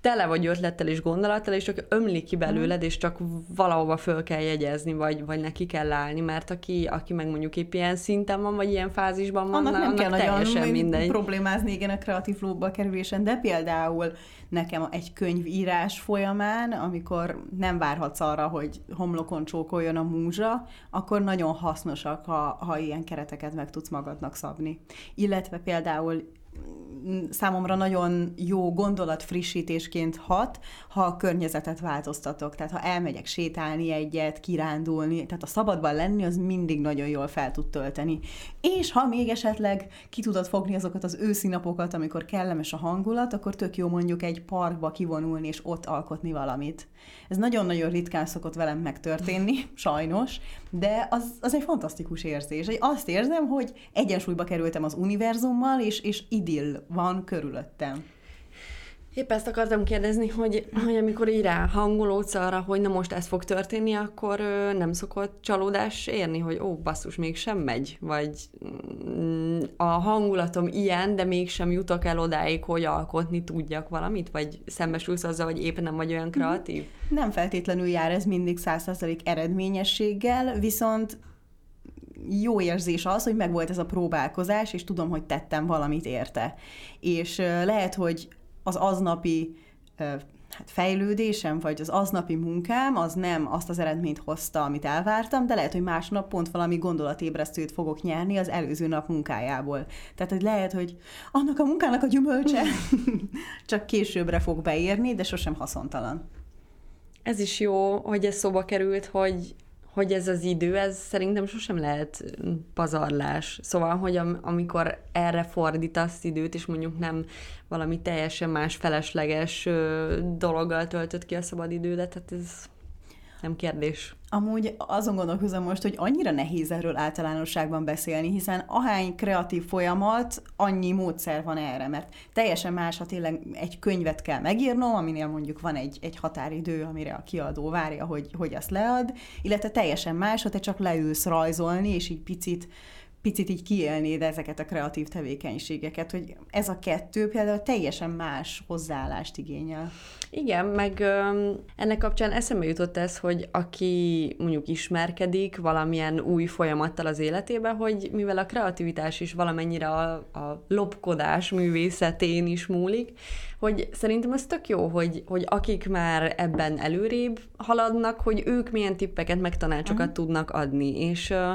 tele vagy ötlettel és gondolattal, és csak ömlik ki belőled, és csak valahova föl kell jegyezni, vagy, vagy neki kell állni, mert aki, aki meg mondjuk épp ilyen szinten van, vagy ilyen fázisban van, annak nem annak kell teljesen mindegy. problémázni igen a kreatív flóba kerülésen, de például nekem egy könyvírás folyamán, amikor nem várhatsz arra, hogy homlokon csókoljon a múzsa, akkor nagyon hasznosak, ha, ha ilyen kereteket meg tudsz magadnak szabni. Illetve például számomra nagyon jó gondolat frissítésként hat, ha a környezetet változtatok. Tehát ha elmegyek sétálni egyet, kirándulni, tehát a szabadban lenni, az mindig nagyon jól fel tud tölteni. És ha még esetleg ki tudod fogni azokat az őszi napokat, amikor kellemes a hangulat, akkor tök jó mondjuk egy parkba kivonulni, és ott alkotni valamit. Ez nagyon-nagyon ritkán szokott velem megtörténni, sajnos, de az, az egy fantasztikus érzés. Azt érzem, hogy egyensúlyba kerültem az univerzummal, és, és idill van körülöttem. Épp ezt akartam kérdezni, hogy, hogy amikor így ráhangolódsz arra, hogy na most ez fog történni, akkor ö, nem szokott csalódás érni, hogy ó, basszus, mégsem megy, vagy mm, a hangulatom ilyen, de mégsem jutok el odáig, hogy alkotni tudjak valamit, vagy szembesülsz azzal, hogy éppen nem vagy olyan kreatív? Nem feltétlenül jár ez mindig 100% eredményességgel, viszont jó érzés az, hogy megvolt ez a próbálkozás, és tudom, hogy tettem valamit érte. És lehet, hogy az aznapi hát fejlődésem, vagy az aznapi munkám, az nem azt az eredményt hozta, amit elvártam, de lehet, hogy másnap pont valami gondolatébresztőt fogok nyerni az előző nap munkájából. Tehát, hogy lehet, hogy annak a munkának a gyümölcse csak későbbre fog beérni, de sosem haszontalan. Ez is jó, hogy ez szóba került, hogy hogy ez az idő, ez szerintem sosem lehet pazarlás. Szóval, hogy am- amikor erre fordítasz időt, és mondjuk nem valami teljesen más felesleges ö, dologgal töltött ki a szabad idődet, tehát ez nem kérdés. Amúgy azon gondolkozom most, hogy annyira nehéz erről általánosságban beszélni, hiszen ahány kreatív folyamat, annyi módszer van erre, mert teljesen más, ha tényleg egy könyvet kell megírnom, aminél mondjuk van egy, egy határidő, amire a kiadó várja, hogy, hogy azt lead, illetve teljesen más, ha te csak leülsz rajzolni, és így picit picit így kiélnéd ezeket a kreatív tevékenységeket, hogy ez a kettő például teljesen más hozzáállást igényel. Igen, meg ö, ennek kapcsán eszembe jutott ez, hogy aki mondjuk ismerkedik valamilyen új folyamattal az életében, hogy mivel a kreativitás is valamennyire a, a lopkodás művészetén is múlik, hogy szerintem ez tök jó, hogy, hogy akik már ebben előrébb haladnak, hogy ők milyen tippeket, meg tanácsokat uh-huh. tudnak adni, és ö,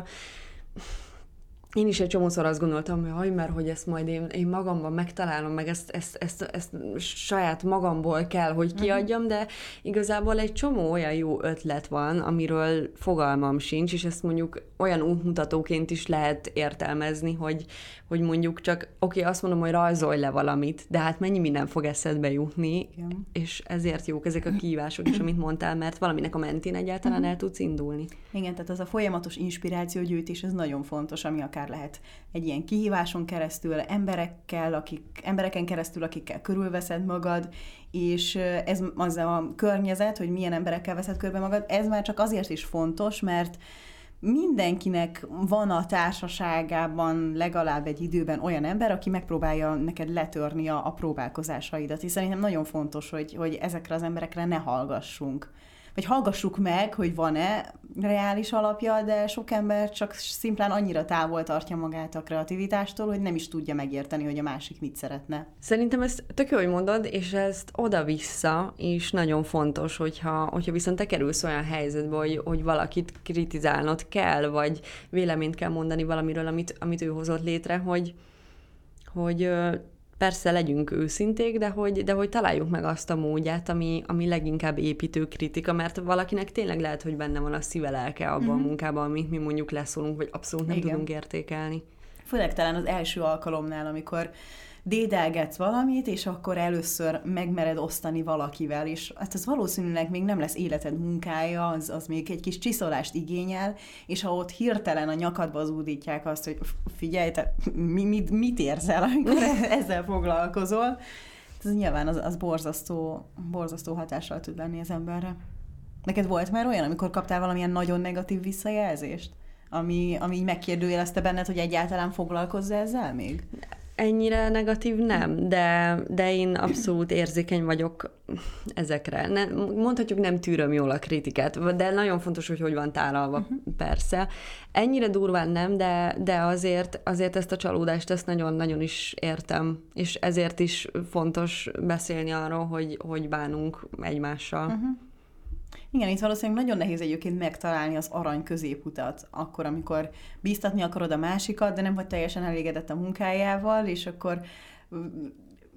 én is egy csomószor azt gondoltam, hogy haj, mert hogy ezt majd én, én magamban megtalálom, meg ezt, ezt, ezt, ezt saját magamból kell, hogy mhm. kiadjam, de igazából egy csomó olyan jó ötlet van, amiről fogalmam sincs, és ezt mondjuk olyan útmutatóként is lehet értelmezni, hogy, hogy mondjuk csak, oké, okay, azt mondom, hogy rajzolj le valamit, de hát mennyi minden fog eszedbe jutni, Igen. és ezért jók ezek a kihívások is, amit mondtál, mert valaminek a mentén egyáltalán uh-huh. el tudsz indulni. Igen, tehát az a folyamatos inspirációgyűjtés, ez nagyon fontos, ami akár lehet egy ilyen kihíváson keresztül, emberekkel, akik, embereken keresztül, akikkel körülveszed magad, és ez az a környezet, hogy milyen emberekkel veszed körbe magad, ez már csak azért is fontos, mert mindenkinek van a társaságában legalább egy időben olyan ember, aki megpróbálja neked letörni a, a próbálkozásaidat. És szerintem nagyon fontos, hogy, hogy ezekre az emberekre ne hallgassunk vagy hallgassuk meg, hogy van-e reális alapja, de sok ember csak szimplán annyira távol tartja magát a kreativitástól, hogy nem is tudja megérteni, hogy a másik mit szeretne. Szerintem ezt tök jó, hogy mondod, és ezt oda-vissza is nagyon fontos, hogyha, hogyha viszont te kerülsz olyan helyzetbe, hogy, hogy valakit kritizálnod kell, vagy véleményt kell mondani valamiről, amit, amit ő hozott létre, hogy, hogy persze legyünk őszinték, de hogy, de hogy találjuk meg azt a módját, ami, ami leginkább építő kritika, mert valakinek tényleg lehet, hogy benne van a szíve lelke abban mm-hmm. a munkában, amit mi mondjuk leszólunk, vagy abszolút nem Igen. tudunk értékelni. Főleg talán az első alkalomnál, amikor dédelgetsz valamit, és akkor először megmered osztani valakivel, és hát ez valószínűleg még nem lesz életed munkája, az, az még egy kis csiszolást igényel, és ha ott hirtelen a nyakadba zúdítják azt, hogy figyelj, te mi, mit, mit érzel, amikor ezzel foglalkozol, ez nyilván az, az borzasztó, borzasztó hatással tud lenni az emberre. Neked volt már olyan, amikor kaptál valamilyen nagyon negatív visszajelzést? Ami, ami így megkérdőjelezte benned, hogy egyáltalán foglalkozz ezzel még? Ennyire negatív nem, de, de én abszolút érzékeny vagyok ezekre. Ne, mondhatjuk nem tűröm jól a kritikát, de nagyon fontos, hogy hogy van tálalva, uh-huh. persze. Ennyire durván nem, de, de azért, azért ezt a csalódást ezt nagyon-nagyon is értem, és ezért is fontos beszélni arról, hogy hogy bánunk egymással. Uh-huh. Igen, itt valószínűleg nagyon nehéz egyébként megtalálni az arany középutat, akkor, amikor bíztatni akarod a másikat, de nem vagy teljesen elégedett a munkájával, és akkor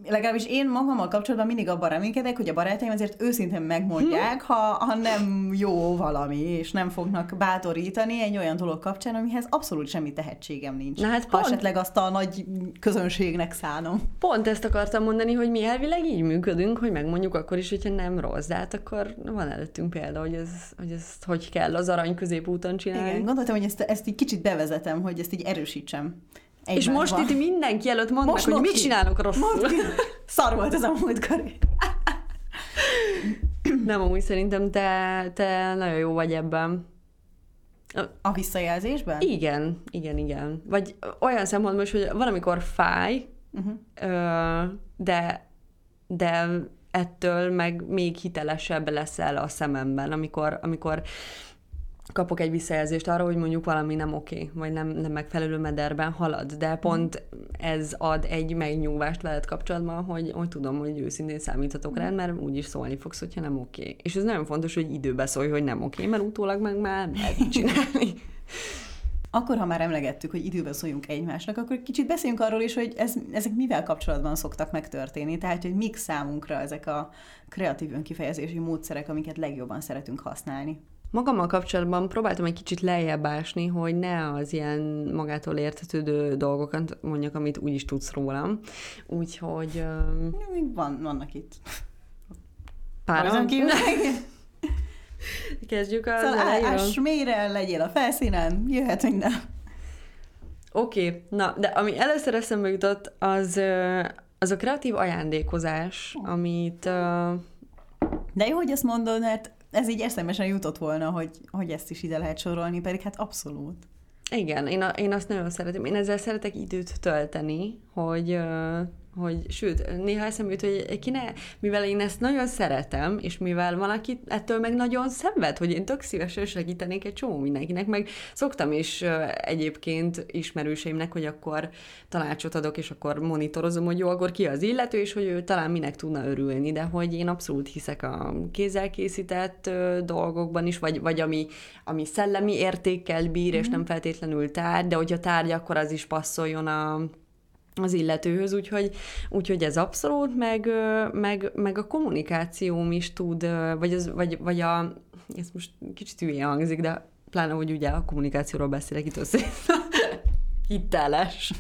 legalábbis én magammal kapcsolatban mindig abban reménykedek, hogy a barátaim azért őszintén megmondják, ha, ha nem jó valami, és nem fognak bátorítani egy olyan dolog kapcsán, amihez abszolút semmi tehetségem nincs. Na hát pont, ha esetleg azt a nagy közönségnek szánom. Pont ezt akartam mondani, hogy mi elvileg így működünk, hogy megmondjuk akkor is, hogyha nem rossz, de hát akkor van előttünk példa, hogy ez, hogy ezt hogy kell az arany középúton csinálni. Igen, gondoltam, hogy ezt, ezt így kicsit bevezetem, hogy ezt így erősítsem. Egyben és most van. itt mindenki előtt mondd most hogy mit csinálok rosszul. Szar volt ez a múltkor. Nem, amúgy szerintem te, te nagyon jó vagy ebben. A visszajelzésben? Igen, igen, igen. Vagy olyan szempontból is, hogy valamikor fáj, uh-huh. de, de ettől meg még hitelesebb leszel a szememben, amikor, amikor kapok egy visszajelzést arra, hogy mondjuk valami nem oké, vagy nem, nem megfelelő mederben halad, de pont ez ad egy megnyugvást veled kapcsolatban, hogy, hogy tudom, hogy őszintén számíthatok rád, mert úgyis szólni fogsz, hogyha nem oké. És ez nagyon fontos, hogy időbe szólj, hogy nem oké, mert utólag meg már lehet csinálni. Akkor, ha már emlegettük, hogy időben szóljunk egymásnak, akkor kicsit beszéljünk arról is, hogy ez, ezek mivel kapcsolatban szoktak megtörténni. Tehát, hogy mik számunkra ezek a kreatív önkifejezési módszerek, amiket legjobban szeretünk használni. Magammal kapcsolatban próbáltam egy kicsit lejjebb ásni, hogy ne az ilyen magától értetődő dolgokat mondjak, amit úgyis tudsz rólam. Úgyhogy... Um... Van, vannak itt. Páran Kezdjük az szóval elején. mélyre, legyél a felszínen, jöhet minden. Oké, okay. na, de ami először eszembe jutott, az, az a kreatív ajándékozás, amit... De jó, hogy ezt mondod, mert ez így eszemesen jutott volna, hogy, hogy ezt is ide lehet sorolni, pedig hát abszolút. Igen, én, a, én azt nagyon szeretem. Én ezzel szeretek időt tölteni, hogy, hogy sőt, néha eszembe jut, hogy ki ne, mivel én ezt nagyon szeretem, és mivel valaki ettől meg nagyon szenved, hogy én tök szívesen segítenék egy csomó mindenkinek, meg szoktam is egyébként ismerőseimnek, hogy akkor tanácsot adok, és akkor monitorozom, hogy jó, akkor ki az illető, és hogy ő talán minek tudna örülni, de hogy én abszolút hiszek a kézzel készített dolgokban is, vagy, vagy ami, ami szellemi értékkel bír, mm-hmm. és mhm. nem feltétlenül tárgy, de hogyha tárgy, akkor az is passzoljon a az illetőhöz, úgyhogy, úgyhogy ez abszolút, meg, meg, meg a kommunikációm is tud, vagy, az, vagy, vagy a, ez most kicsit hülye hangzik, de pláne, hogy ugye a kommunikációról beszélek itt össze hiteles.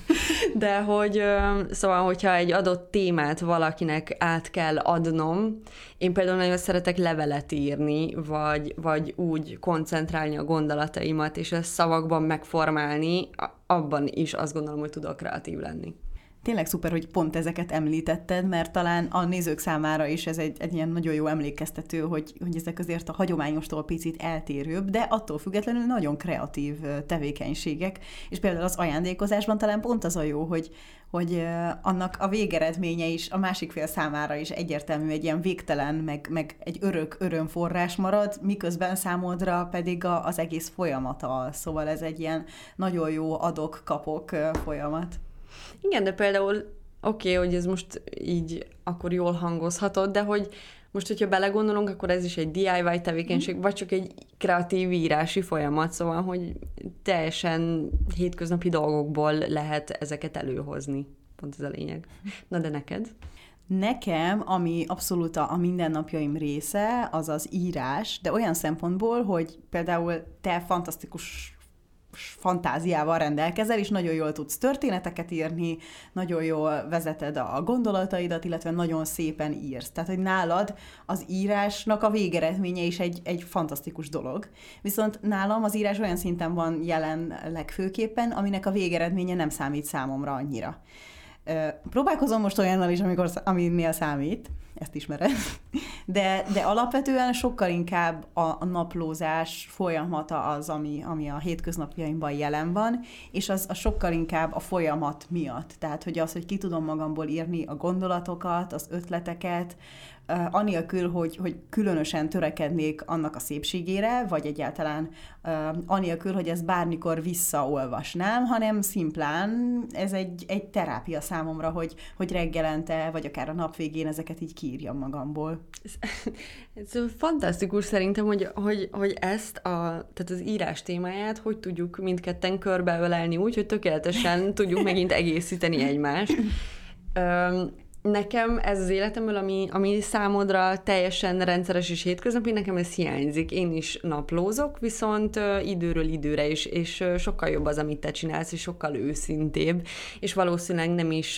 De hogy szóval, hogyha egy adott témát valakinek át kell adnom, én például nagyon szeretek levelet írni, vagy, vagy úgy koncentrálni a gondolataimat, és ezt szavakban megformálni, abban is azt gondolom, hogy tudok kreatív lenni tényleg szuper, hogy pont ezeket említetted, mert talán a nézők számára is ez egy, egy ilyen nagyon jó emlékeztető, hogy, hogy ezek azért a hagyományostól picit eltérőbb, de attól függetlenül nagyon kreatív tevékenységek, és például az ajándékozásban talán pont az a jó, hogy, hogy annak a végeredménye is a másik fél számára is egyértelmű egy ilyen végtelen, meg, meg egy örök örömforrás marad, miközben számodra pedig a, az egész folyamata, szóval ez egy ilyen nagyon jó adok-kapok folyamat. Igen, de például oké, okay, hogy ez most így akkor jól hangozhatod, de hogy most, hogyha belegondolunk, akkor ez is egy DIY tevékenység, mm. vagy csak egy kreatív írási folyamat, szóval, hogy teljesen hétköznapi dolgokból lehet ezeket előhozni. Pont ez a lényeg. Na de neked? Nekem, ami abszolút a, a mindennapjaim része, az az írás, de olyan szempontból, hogy például te fantasztikus fantáziával rendelkezel, és nagyon jól tudsz történeteket írni, nagyon jól vezeted a gondolataidat, illetve nagyon szépen írsz. Tehát, hogy nálad az írásnak a végeredménye is egy, egy fantasztikus dolog. Viszont nálam az írás olyan szinten van jelen legfőképpen, aminek a végeredménye nem számít számomra annyira. Próbálkozom most olyannal is, amikor, aminél számít, ezt ismered, de, de alapvetően sokkal inkább a, naplózás folyamata az, ami, ami a hétköznapjaimban jelen van, és az a sokkal inkább a folyamat miatt. Tehát, hogy az, hogy ki tudom magamból írni a gondolatokat, az ötleteket, anélkül, hogy, hogy különösen törekednék annak a szépségére, vagy egyáltalán anélkül, hogy ezt bármikor visszaolvasnám, hanem szimplán ez egy, egy terápia számomra, hogy, hogy reggelente, vagy akár a nap végén ezeket így kiírjam magamból. Ez, ez fantasztikus szerintem, hogy, hogy, hogy ezt a, tehát az írás témáját hogy tudjuk mindketten körbeölelni úgy, hogy tökéletesen tudjuk megint egészíteni egymást. Um, nekem ez az életemből, ami, ami számodra teljesen rendszeres és hétköznapi, nekem ez hiányzik. Én is naplózok, viszont időről időre is, és sokkal jobb az, amit te csinálsz, és sokkal őszintébb, és valószínűleg nem is,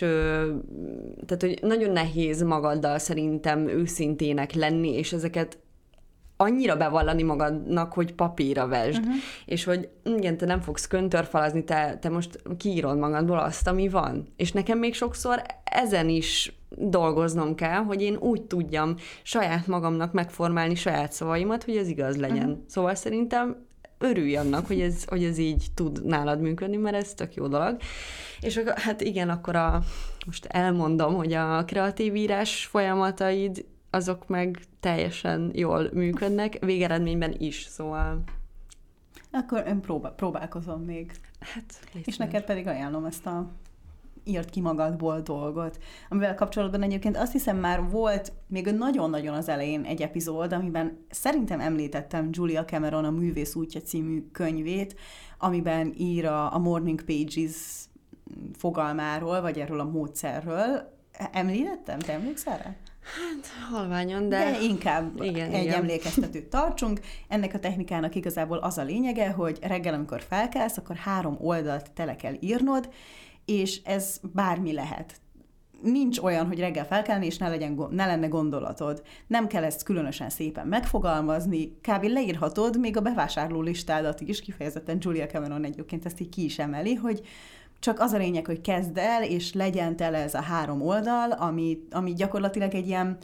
tehát hogy nagyon nehéz magaddal szerintem őszintének lenni, és ezeket annyira bevallani magadnak, hogy papírra vesd, uh-huh. és hogy igen, te nem fogsz köntörfalazni, te, te most kiírod magadból azt, ami van. És nekem még sokszor ezen is dolgoznom kell, hogy én úgy tudjam saját magamnak megformálni saját szavaimat, hogy ez igaz legyen. Uh-huh. Szóval szerintem örülj annak, hogy ez, hogy ez így tud nálad működni, mert ez tök jó dolog. És akkor, hát igen, akkor a, most elmondom, hogy a kreatív írás folyamataid azok meg teljesen jól működnek, végeredményben is, szóval... Akkor én próbál, próbálkozom még. Hát, És neked pedig ajánlom ezt a írt ki magadból dolgot, amivel kapcsolatban egyébként azt hiszem már volt még nagyon-nagyon az elején egy epizód, amiben szerintem említettem Julia Cameron a Művész útja című könyvét, amiben ír a, a Morning Pages fogalmáról, vagy erről a módszerről. Említettem? Te emlékszel rá? Hát, halványan, de... De inkább igen, egy igen. emlékeztetőt tartsunk. Ennek a technikának igazából az a lényege, hogy reggel, amikor felkelsz, akkor három oldalt tele kell írnod, és ez bármi lehet. Nincs olyan, hogy reggel felkelni, és ne, legyen, ne lenne gondolatod. Nem kell ezt különösen szépen megfogalmazni, kb. leírhatod még a bevásárló listádat is, kifejezetten Julia Cameron egyébként ezt így ki is emeli, hogy csak az a lényeg, hogy kezd el, és legyen tele ez a három oldal, ami, ami gyakorlatilag egy ilyen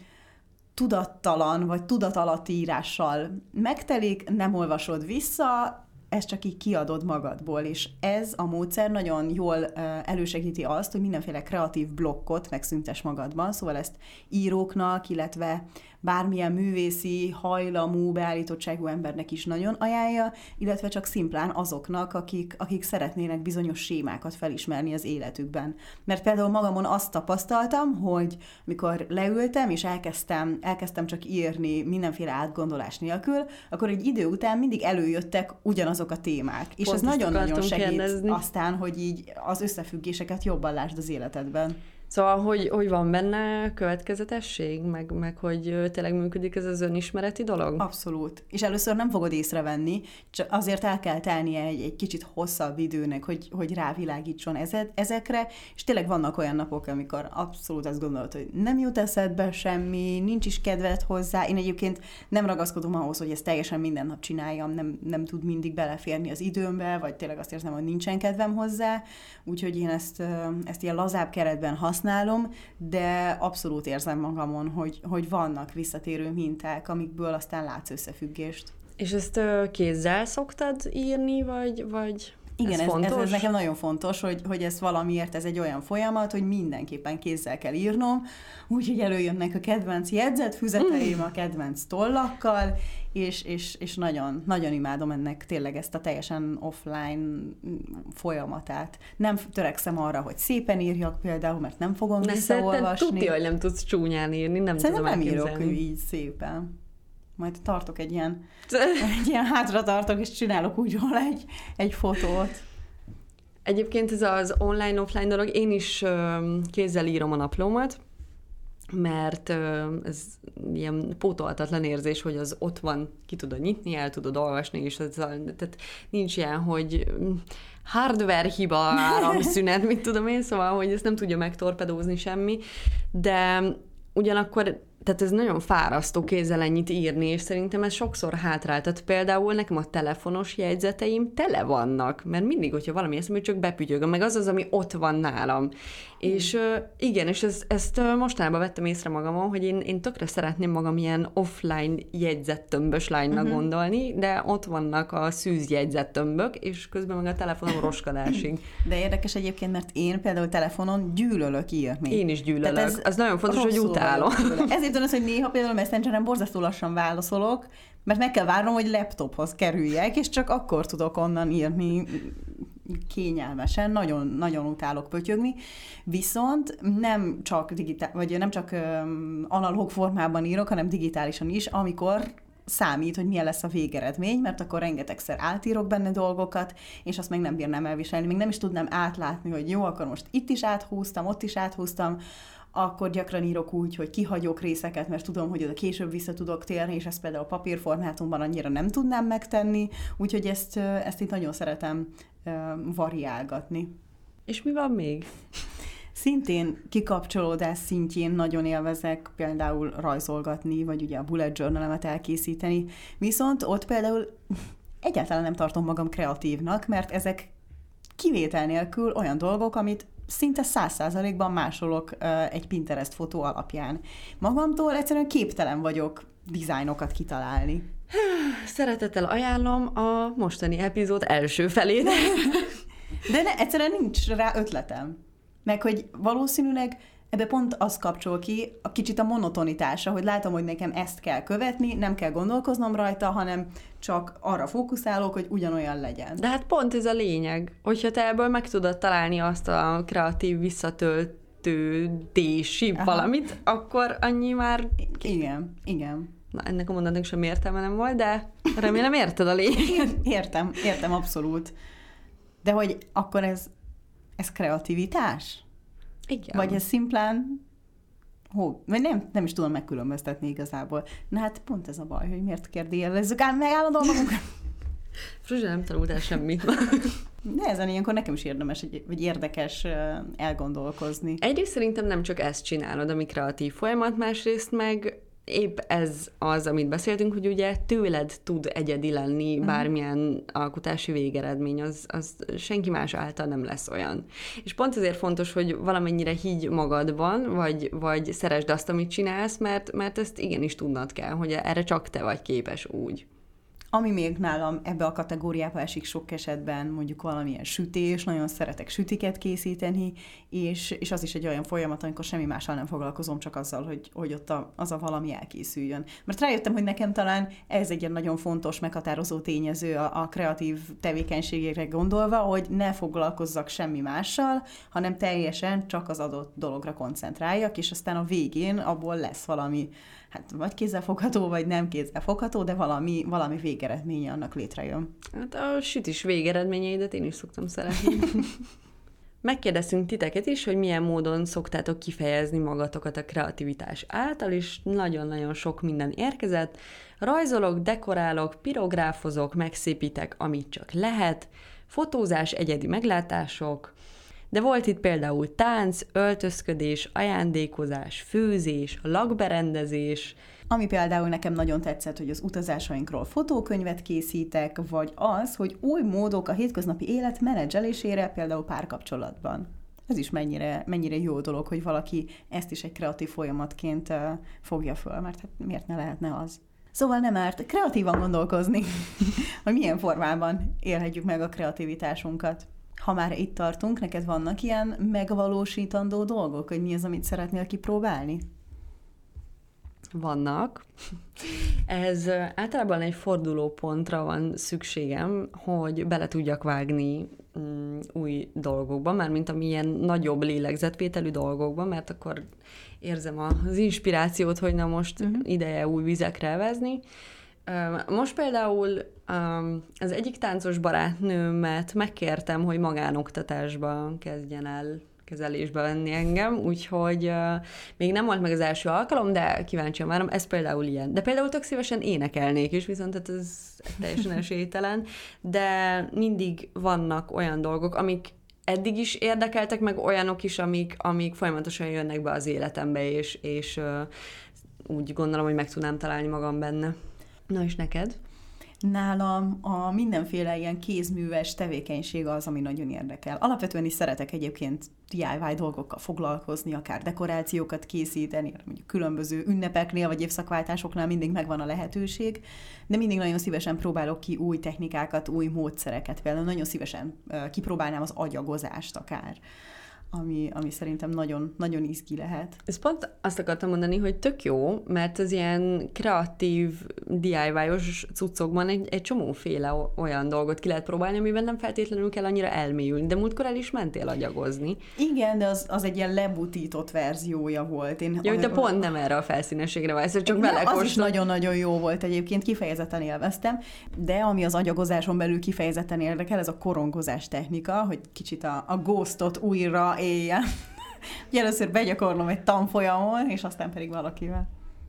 tudattalan vagy tudatalatti írással megtelik, nem olvasod vissza, ezt csak így kiadod magadból, és ez a módszer nagyon jól elősegíti azt, hogy mindenféle kreatív blokkot megszüntes magadban, szóval ezt íróknak, illetve bármilyen művészi, hajlamú, beállítottságú embernek is nagyon ajánlja, illetve csak szimplán azoknak, akik, akik szeretnének bizonyos sémákat felismerni az életükben. Mert például magamon azt tapasztaltam, hogy mikor leültem, és elkezdtem, elkezdtem csak írni mindenféle átgondolás nélkül, akkor egy idő után mindig előjöttek ugyanazok a témák. És Pont ez nagyon-nagyon segít kérdezni. aztán, hogy így az összefüggéseket jobban lásd az életedben. Szóval, hogy, hogy van benne következetesség, meg, meg hogy tényleg működik ez az önismereti dolog? Abszolút. És először nem fogod észrevenni, csak azért el kell telnie egy, egy kicsit hosszabb időnek, hogy, hogy rávilágítson ezekre, és tényleg vannak olyan napok, amikor abszolút azt gondolod, hogy nem jut eszedbe semmi, nincs is kedved hozzá. Én egyébként nem ragaszkodom ahhoz, hogy ezt teljesen minden nap csináljam, nem, nem tud mindig beleférni az időmbe, vagy tényleg azt érzem, hogy nincsen kedvem hozzá, úgyhogy én ezt, ezt ilyen lazább keretben használom, használom, de abszolút érzem magamon, hogy, hogy vannak visszatérő minták, amikből aztán látsz összefüggést. És ezt kézzel szoktad írni, vagy, vagy igen, ez, ez, ez, ez nekem nagyon fontos, hogy, hogy ez valamiért ez egy olyan folyamat, hogy mindenképpen kézzel kell írnom, úgyhogy előjönnek a kedvenc jegyzetfüzeteim, a kedvenc tollakkal, és, és, és nagyon, nagyon imádom ennek tényleg ezt a teljesen offline folyamatát. Nem törekszem arra, hogy szépen írjak például, mert nem fogom ne, visszaolvasni. Tudja, hogy nem tudsz csúnyán írni, nem Szerintem tudom nem írok így szépen majd tartok egy ilyen, egy ilyen hátra tartok, és csinálok úgy róla egy, egy fotót. Egyébként ez az online-offline dolog, én is kézzel írom a naplómat, mert ez ilyen pótolhatatlan érzés, hogy az ott van, ki tudod nyitni, el tudod olvasni, és ez, tehát nincs ilyen, hogy hardware hiba, áramszünet, mit tudom én, szóval, hogy ezt nem tudja megtorpedózni semmi, de ugyanakkor tehát ez nagyon fárasztó kézzel ennyit írni, és szerintem ez sokszor hátráltat. Például nekem a telefonos jegyzeteim tele vannak, mert mindig, hogyha valami eszembe, csak bepütyögöm, meg az az, ami ott van nálam. És uh, igen, és ez, ezt uh, mostanában vettem észre magamon, hogy én, én tökre szeretném magam ilyen offline jegyzettömbös lánynak uh-huh. gondolni, de ott vannak a szűz jegyzettömbök, és közben meg a telefonom roskadásig. De érdekes egyébként, mert én például telefonon gyűlölök írni. Én is gyűlölök. ez az nagyon fontos, hogy utálom. Ezért az, hogy néha például Messengeren borzasztó lassan válaszolok, mert meg kell várnom, hogy laptophoz kerüljek, és csak akkor tudok onnan írni kényelmesen, nagyon, nagyon utálok pötyögni, viszont nem csak digitál, vagy nem csak analóg formában írok, hanem digitálisan is, amikor számít, hogy milyen lesz a végeredmény, mert akkor rengetegszer átírok benne dolgokat, és azt meg nem bírnám elviselni, még nem is tudnám átlátni, hogy jó, akkor most itt is áthúztam, ott is áthúztam, akkor gyakran írok úgy, hogy kihagyok részeket, mert tudom, hogy oda később vissza tudok térni, és ezt például a papírformátumban annyira nem tudnám megtenni, úgyhogy ezt, ezt itt nagyon szeretem variálgatni. És mi van még? szintén kikapcsolódás szintjén nagyon élvezek például rajzolgatni, vagy ugye a bullet journal elkészíteni, viszont ott például egyáltalán nem tartom magam kreatívnak, mert ezek kivétel nélkül olyan dolgok, amit szinte száz százalékban másolok egy Pinterest fotó alapján. Magamtól egyszerűen képtelen vagyok dizájnokat kitalálni. Szeretettel ajánlom a mostani epizód első felét. De ne, egyszerűen nincs rá ötletem. Meg hogy valószínűleg ebbe pont az kapcsol ki a kicsit a monotonitása, hogy látom, hogy nekem ezt kell követni, nem kell gondolkoznom rajta, hanem csak arra fókuszálok, hogy ugyanolyan legyen. De hát pont ez a lényeg, hogyha te ebből meg tudod találni azt a kreatív visszatöltődési Aha. valamit, akkor annyi már... Igen, igen. Na, ennek a mondatnak sem értelme nem volt, de remélem érted a lényeget. Értem, értem, abszolút. De hogy akkor ez, ez kreativitás? Igen. Vagy ez szimplán Hó, vagy nem, nem is tudom megkülönböztetni igazából. Na hát pont ez a baj, hogy miért kérdéjelezzük ám meg állandóan magunkat. Fruzsa nem tanultál semmit. De ezen ilyenkor nekem is érdemes, vagy érdekes elgondolkozni. Egyrészt szerintem nem csak ezt csinálod, ami kreatív folyamat, másrészt meg épp ez az, amit beszéltünk, hogy ugye tőled tud egyedi lenni mhm. bármilyen alkotási végeredmény, az, az senki más által nem lesz olyan. És pont ezért fontos, hogy valamennyire higgy magadban, vagy, vagy szeresd azt, amit csinálsz, mert, mert ezt igenis tudnod kell, hogy erre csak te vagy képes úgy. Ami még nálam ebbe a kategóriába esik sok esetben, mondjuk valamilyen sütés, nagyon szeretek sütiket készíteni, és, és az is egy olyan folyamat, amikor semmi mással nem foglalkozom, csak azzal, hogy, hogy ott a, az a valami elkészüljön. Mert rájöttem, hogy nekem talán ez egy nagyon fontos, meghatározó tényező a, a kreatív tevékenységekre gondolva, hogy ne foglalkozzak semmi mással, hanem teljesen csak az adott dologra koncentráljak, és aztán a végén abból lesz valami hát vagy kézzelfogható, vagy nem kézzelfogható, de valami, valami végeredménye annak létrejön. Hát a sütis végeredményeidet én is szoktam szeretni. Megkérdeztünk titeket is, hogy milyen módon szoktátok kifejezni magatokat a kreativitás által, és nagyon-nagyon sok minden érkezett. Rajzolok, dekorálok, pirográfozok, megszépítek, amit csak lehet, fotózás, egyedi meglátások, de volt itt például tánc, öltözködés, ajándékozás, főzés, lakberendezés, ami például nekem nagyon tetszett, hogy az utazásainkról fotókönyvet készítek, vagy az, hogy új módok a hétköznapi élet menedzselésére, például párkapcsolatban. Ez is mennyire, mennyire jó dolog, hogy valaki ezt is egy kreatív folyamatként fogja föl, mert hát miért ne lehetne az? Szóval nem árt kreatívan gondolkozni, hogy milyen formában élhetjük meg a kreativitásunkat ha már itt tartunk, neked vannak ilyen megvalósítandó dolgok, hogy mi az, amit szeretnél kipróbálni? Vannak. Ez általában egy fordulópontra van szükségem, hogy bele tudjak vágni um, új dolgokba, már mint amilyen nagyobb lélegzetvételű dolgokba, mert akkor érzem az inspirációt, hogy na most uh-huh. ideje új vizekre vezni. Most például az egyik táncos barátnőmet megkértem, hogy magánoktatásba kezdjen el kezelésbe venni engem, úgyhogy uh, még nem volt meg az első alkalom, de kíváncsian várom, ez például ilyen. De például tök szívesen énekelnék is, viszont hát ez teljesen esélytelen, de mindig vannak olyan dolgok, amik eddig is érdekeltek, meg olyanok is, amik, amik folyamatosan jönnek be az életembe, és, és uh, úgy gondolom, hogy meg tudnám találni magam benne. Na és neked? Nálam a mindenféle ilyen kézműves tevékenység az, ami nagyon érdekel. Alapvetően is szeretek egyébként DIY dolgokkal foglalkozni, akár dekorációkat készíteni, mondjuk különböző ünnepeknél vagy évszakváltásoknál mindig megvan a lehetőség, de mindig nagyon szívesen próbálok ki új technikákat, új módszereket. Például nagyon szívesen kipróbálnám az agyagozást akár ami, ami szerintem nagyon, nagyon izgi lehet. Ez pont azt akartam mondani, hogy tök jó, mert az ilyen kreatív, DIY-os cuccokban egy, egy csomóféle olyan dolgot ki lehet próbálni, amiben nem feltétlenül kell annyira elmélyülni, de múltkor el is mentél agyagozni. Igen, de az, az egy ilyen lebutított verziója volt. Én hogy te pont nem erre a felszínességre vagy, ez csak bele Az is nagyon-nagyon jó volt egyébként, kifejezetten élveztem, de ami az agyagozáson belül kifejezetten érdekel, ez a korongozás technika, hogy kicsit a, a ghostot újra éjjel. Ugye először begyakorlom egy tanfolyamon, és aztán pedig valakivel.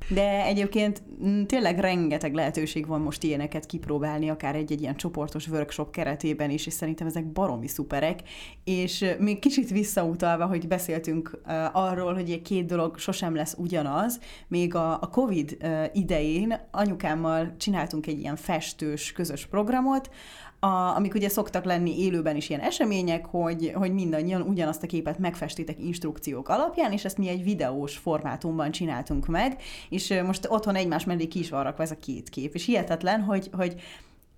De egyébként mm, tényleg rengeteg lehetőség van most ilyeneket kipróbálni, akár egy-egy ilyen csoportos workshop keretében is, és szerintem ezek baromi szuperek. És még kicsit visszautalva, hogy beszéltünk arról, hogy egy két dolog sosem lesz ugyanaz, még a, a COVID idején anyukámmal csináltunk egy ilyen festős közös programot, a, amik ugye szoktak lenni élőben is ilyen események, hogy, hogy mindannyian ugyanazt a képet megfestitek instrukciók alapján, és ezt mi egy videós formátumban csináltunk meg, és most otthon egymás mellé ki is van rakva ez a két kép, és hihetetlen, hogy, hogy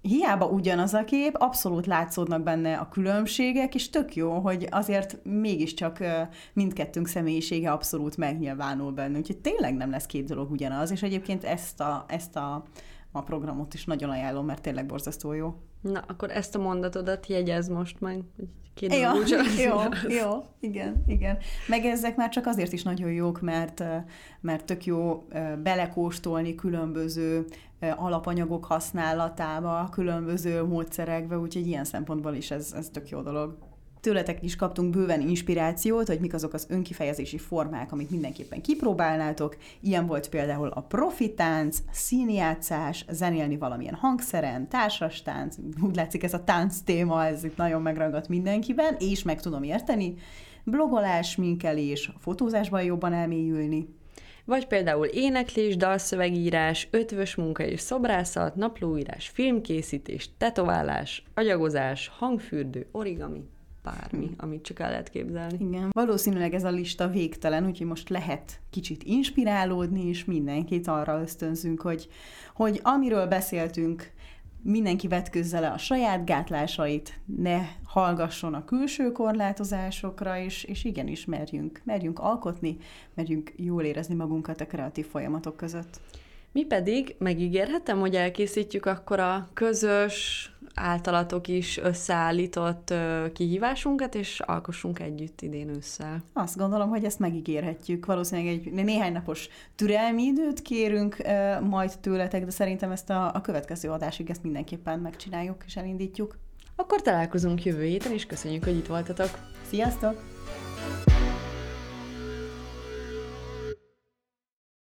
hiába ugyanaz a kép, abszolút látszódnak benne a különbségek, és tök jó, hogy azért mégiscsak mindkettőnk személyisége abszolút megnyilvánul benne, úgyhogy tényleg nem lesz két dolog ugyanaz, és egyébként ezt a, ezt a, a programot is nagyon ajánlom, mert tényleg borzasztó jó. Na, akkor ezt a mondatodat jegyez most meg. Két ja, jó, jó, igen, igen. Meg ezek már csak azért is nagyon jók, mert, mert tök jó belekóstolni különböző alapanyagok használatába, különböző módszerekbe, úgyhogy ilyen szempontból is ez, ez tök jó dolog. Tőletek is kaptunk bőven inspirációt, hogy mik azok az önkifejezési formák, amit mindenképpen kipróbálnátok. Ilyen volt például a profitánc, színjátszás, zenélni valamilyen hangszeren, társas tánc, úgy látszik ez a tánc téma, ez itt nagyon megragadt mindenkiben, és meg tudom érteni. Blogolás, minkelés, fotózásban jobban elmélyülni, vagy például éneklés, dalszövegírás, ötvös munka és szobrászat, naplóírás, filmkészítés, tetoválás, agyagozás, hangfürdő, origami bármi, amit csak el lehet képzelni. Igen, valószínűleg ez a lista végtelen, úgyhogy most lehet kicsit inspirálódni, és mindenkit arra ösztönzünk, hogy, hogy amiről beszéltünk, mindenki vetközze le a saját gátlásait, ne hallgasson a külső korlátozásokra, és, és igenis merjünk, merjünk alkotni, merjünk jól érezni magunkat a kreatív folyamatok között. Mi pedig megígérhetem, hogy elkészítjük akkor a közös, általatok is összeállított kihívásunkat, és alkossunk együtt idén ősszel. Azt gondolom, hogy ezt megígérhetjük. Valószínűleg egy néhány napos türelmi időt kérünk majd tőletek, de szerintem ezt a, a következő adásig ezt mindenképpen megcsináljuk és elindítjuk. Akkor találkozunk jövő héten, és köszönjük, hogy itt voltatok. Sziasztok!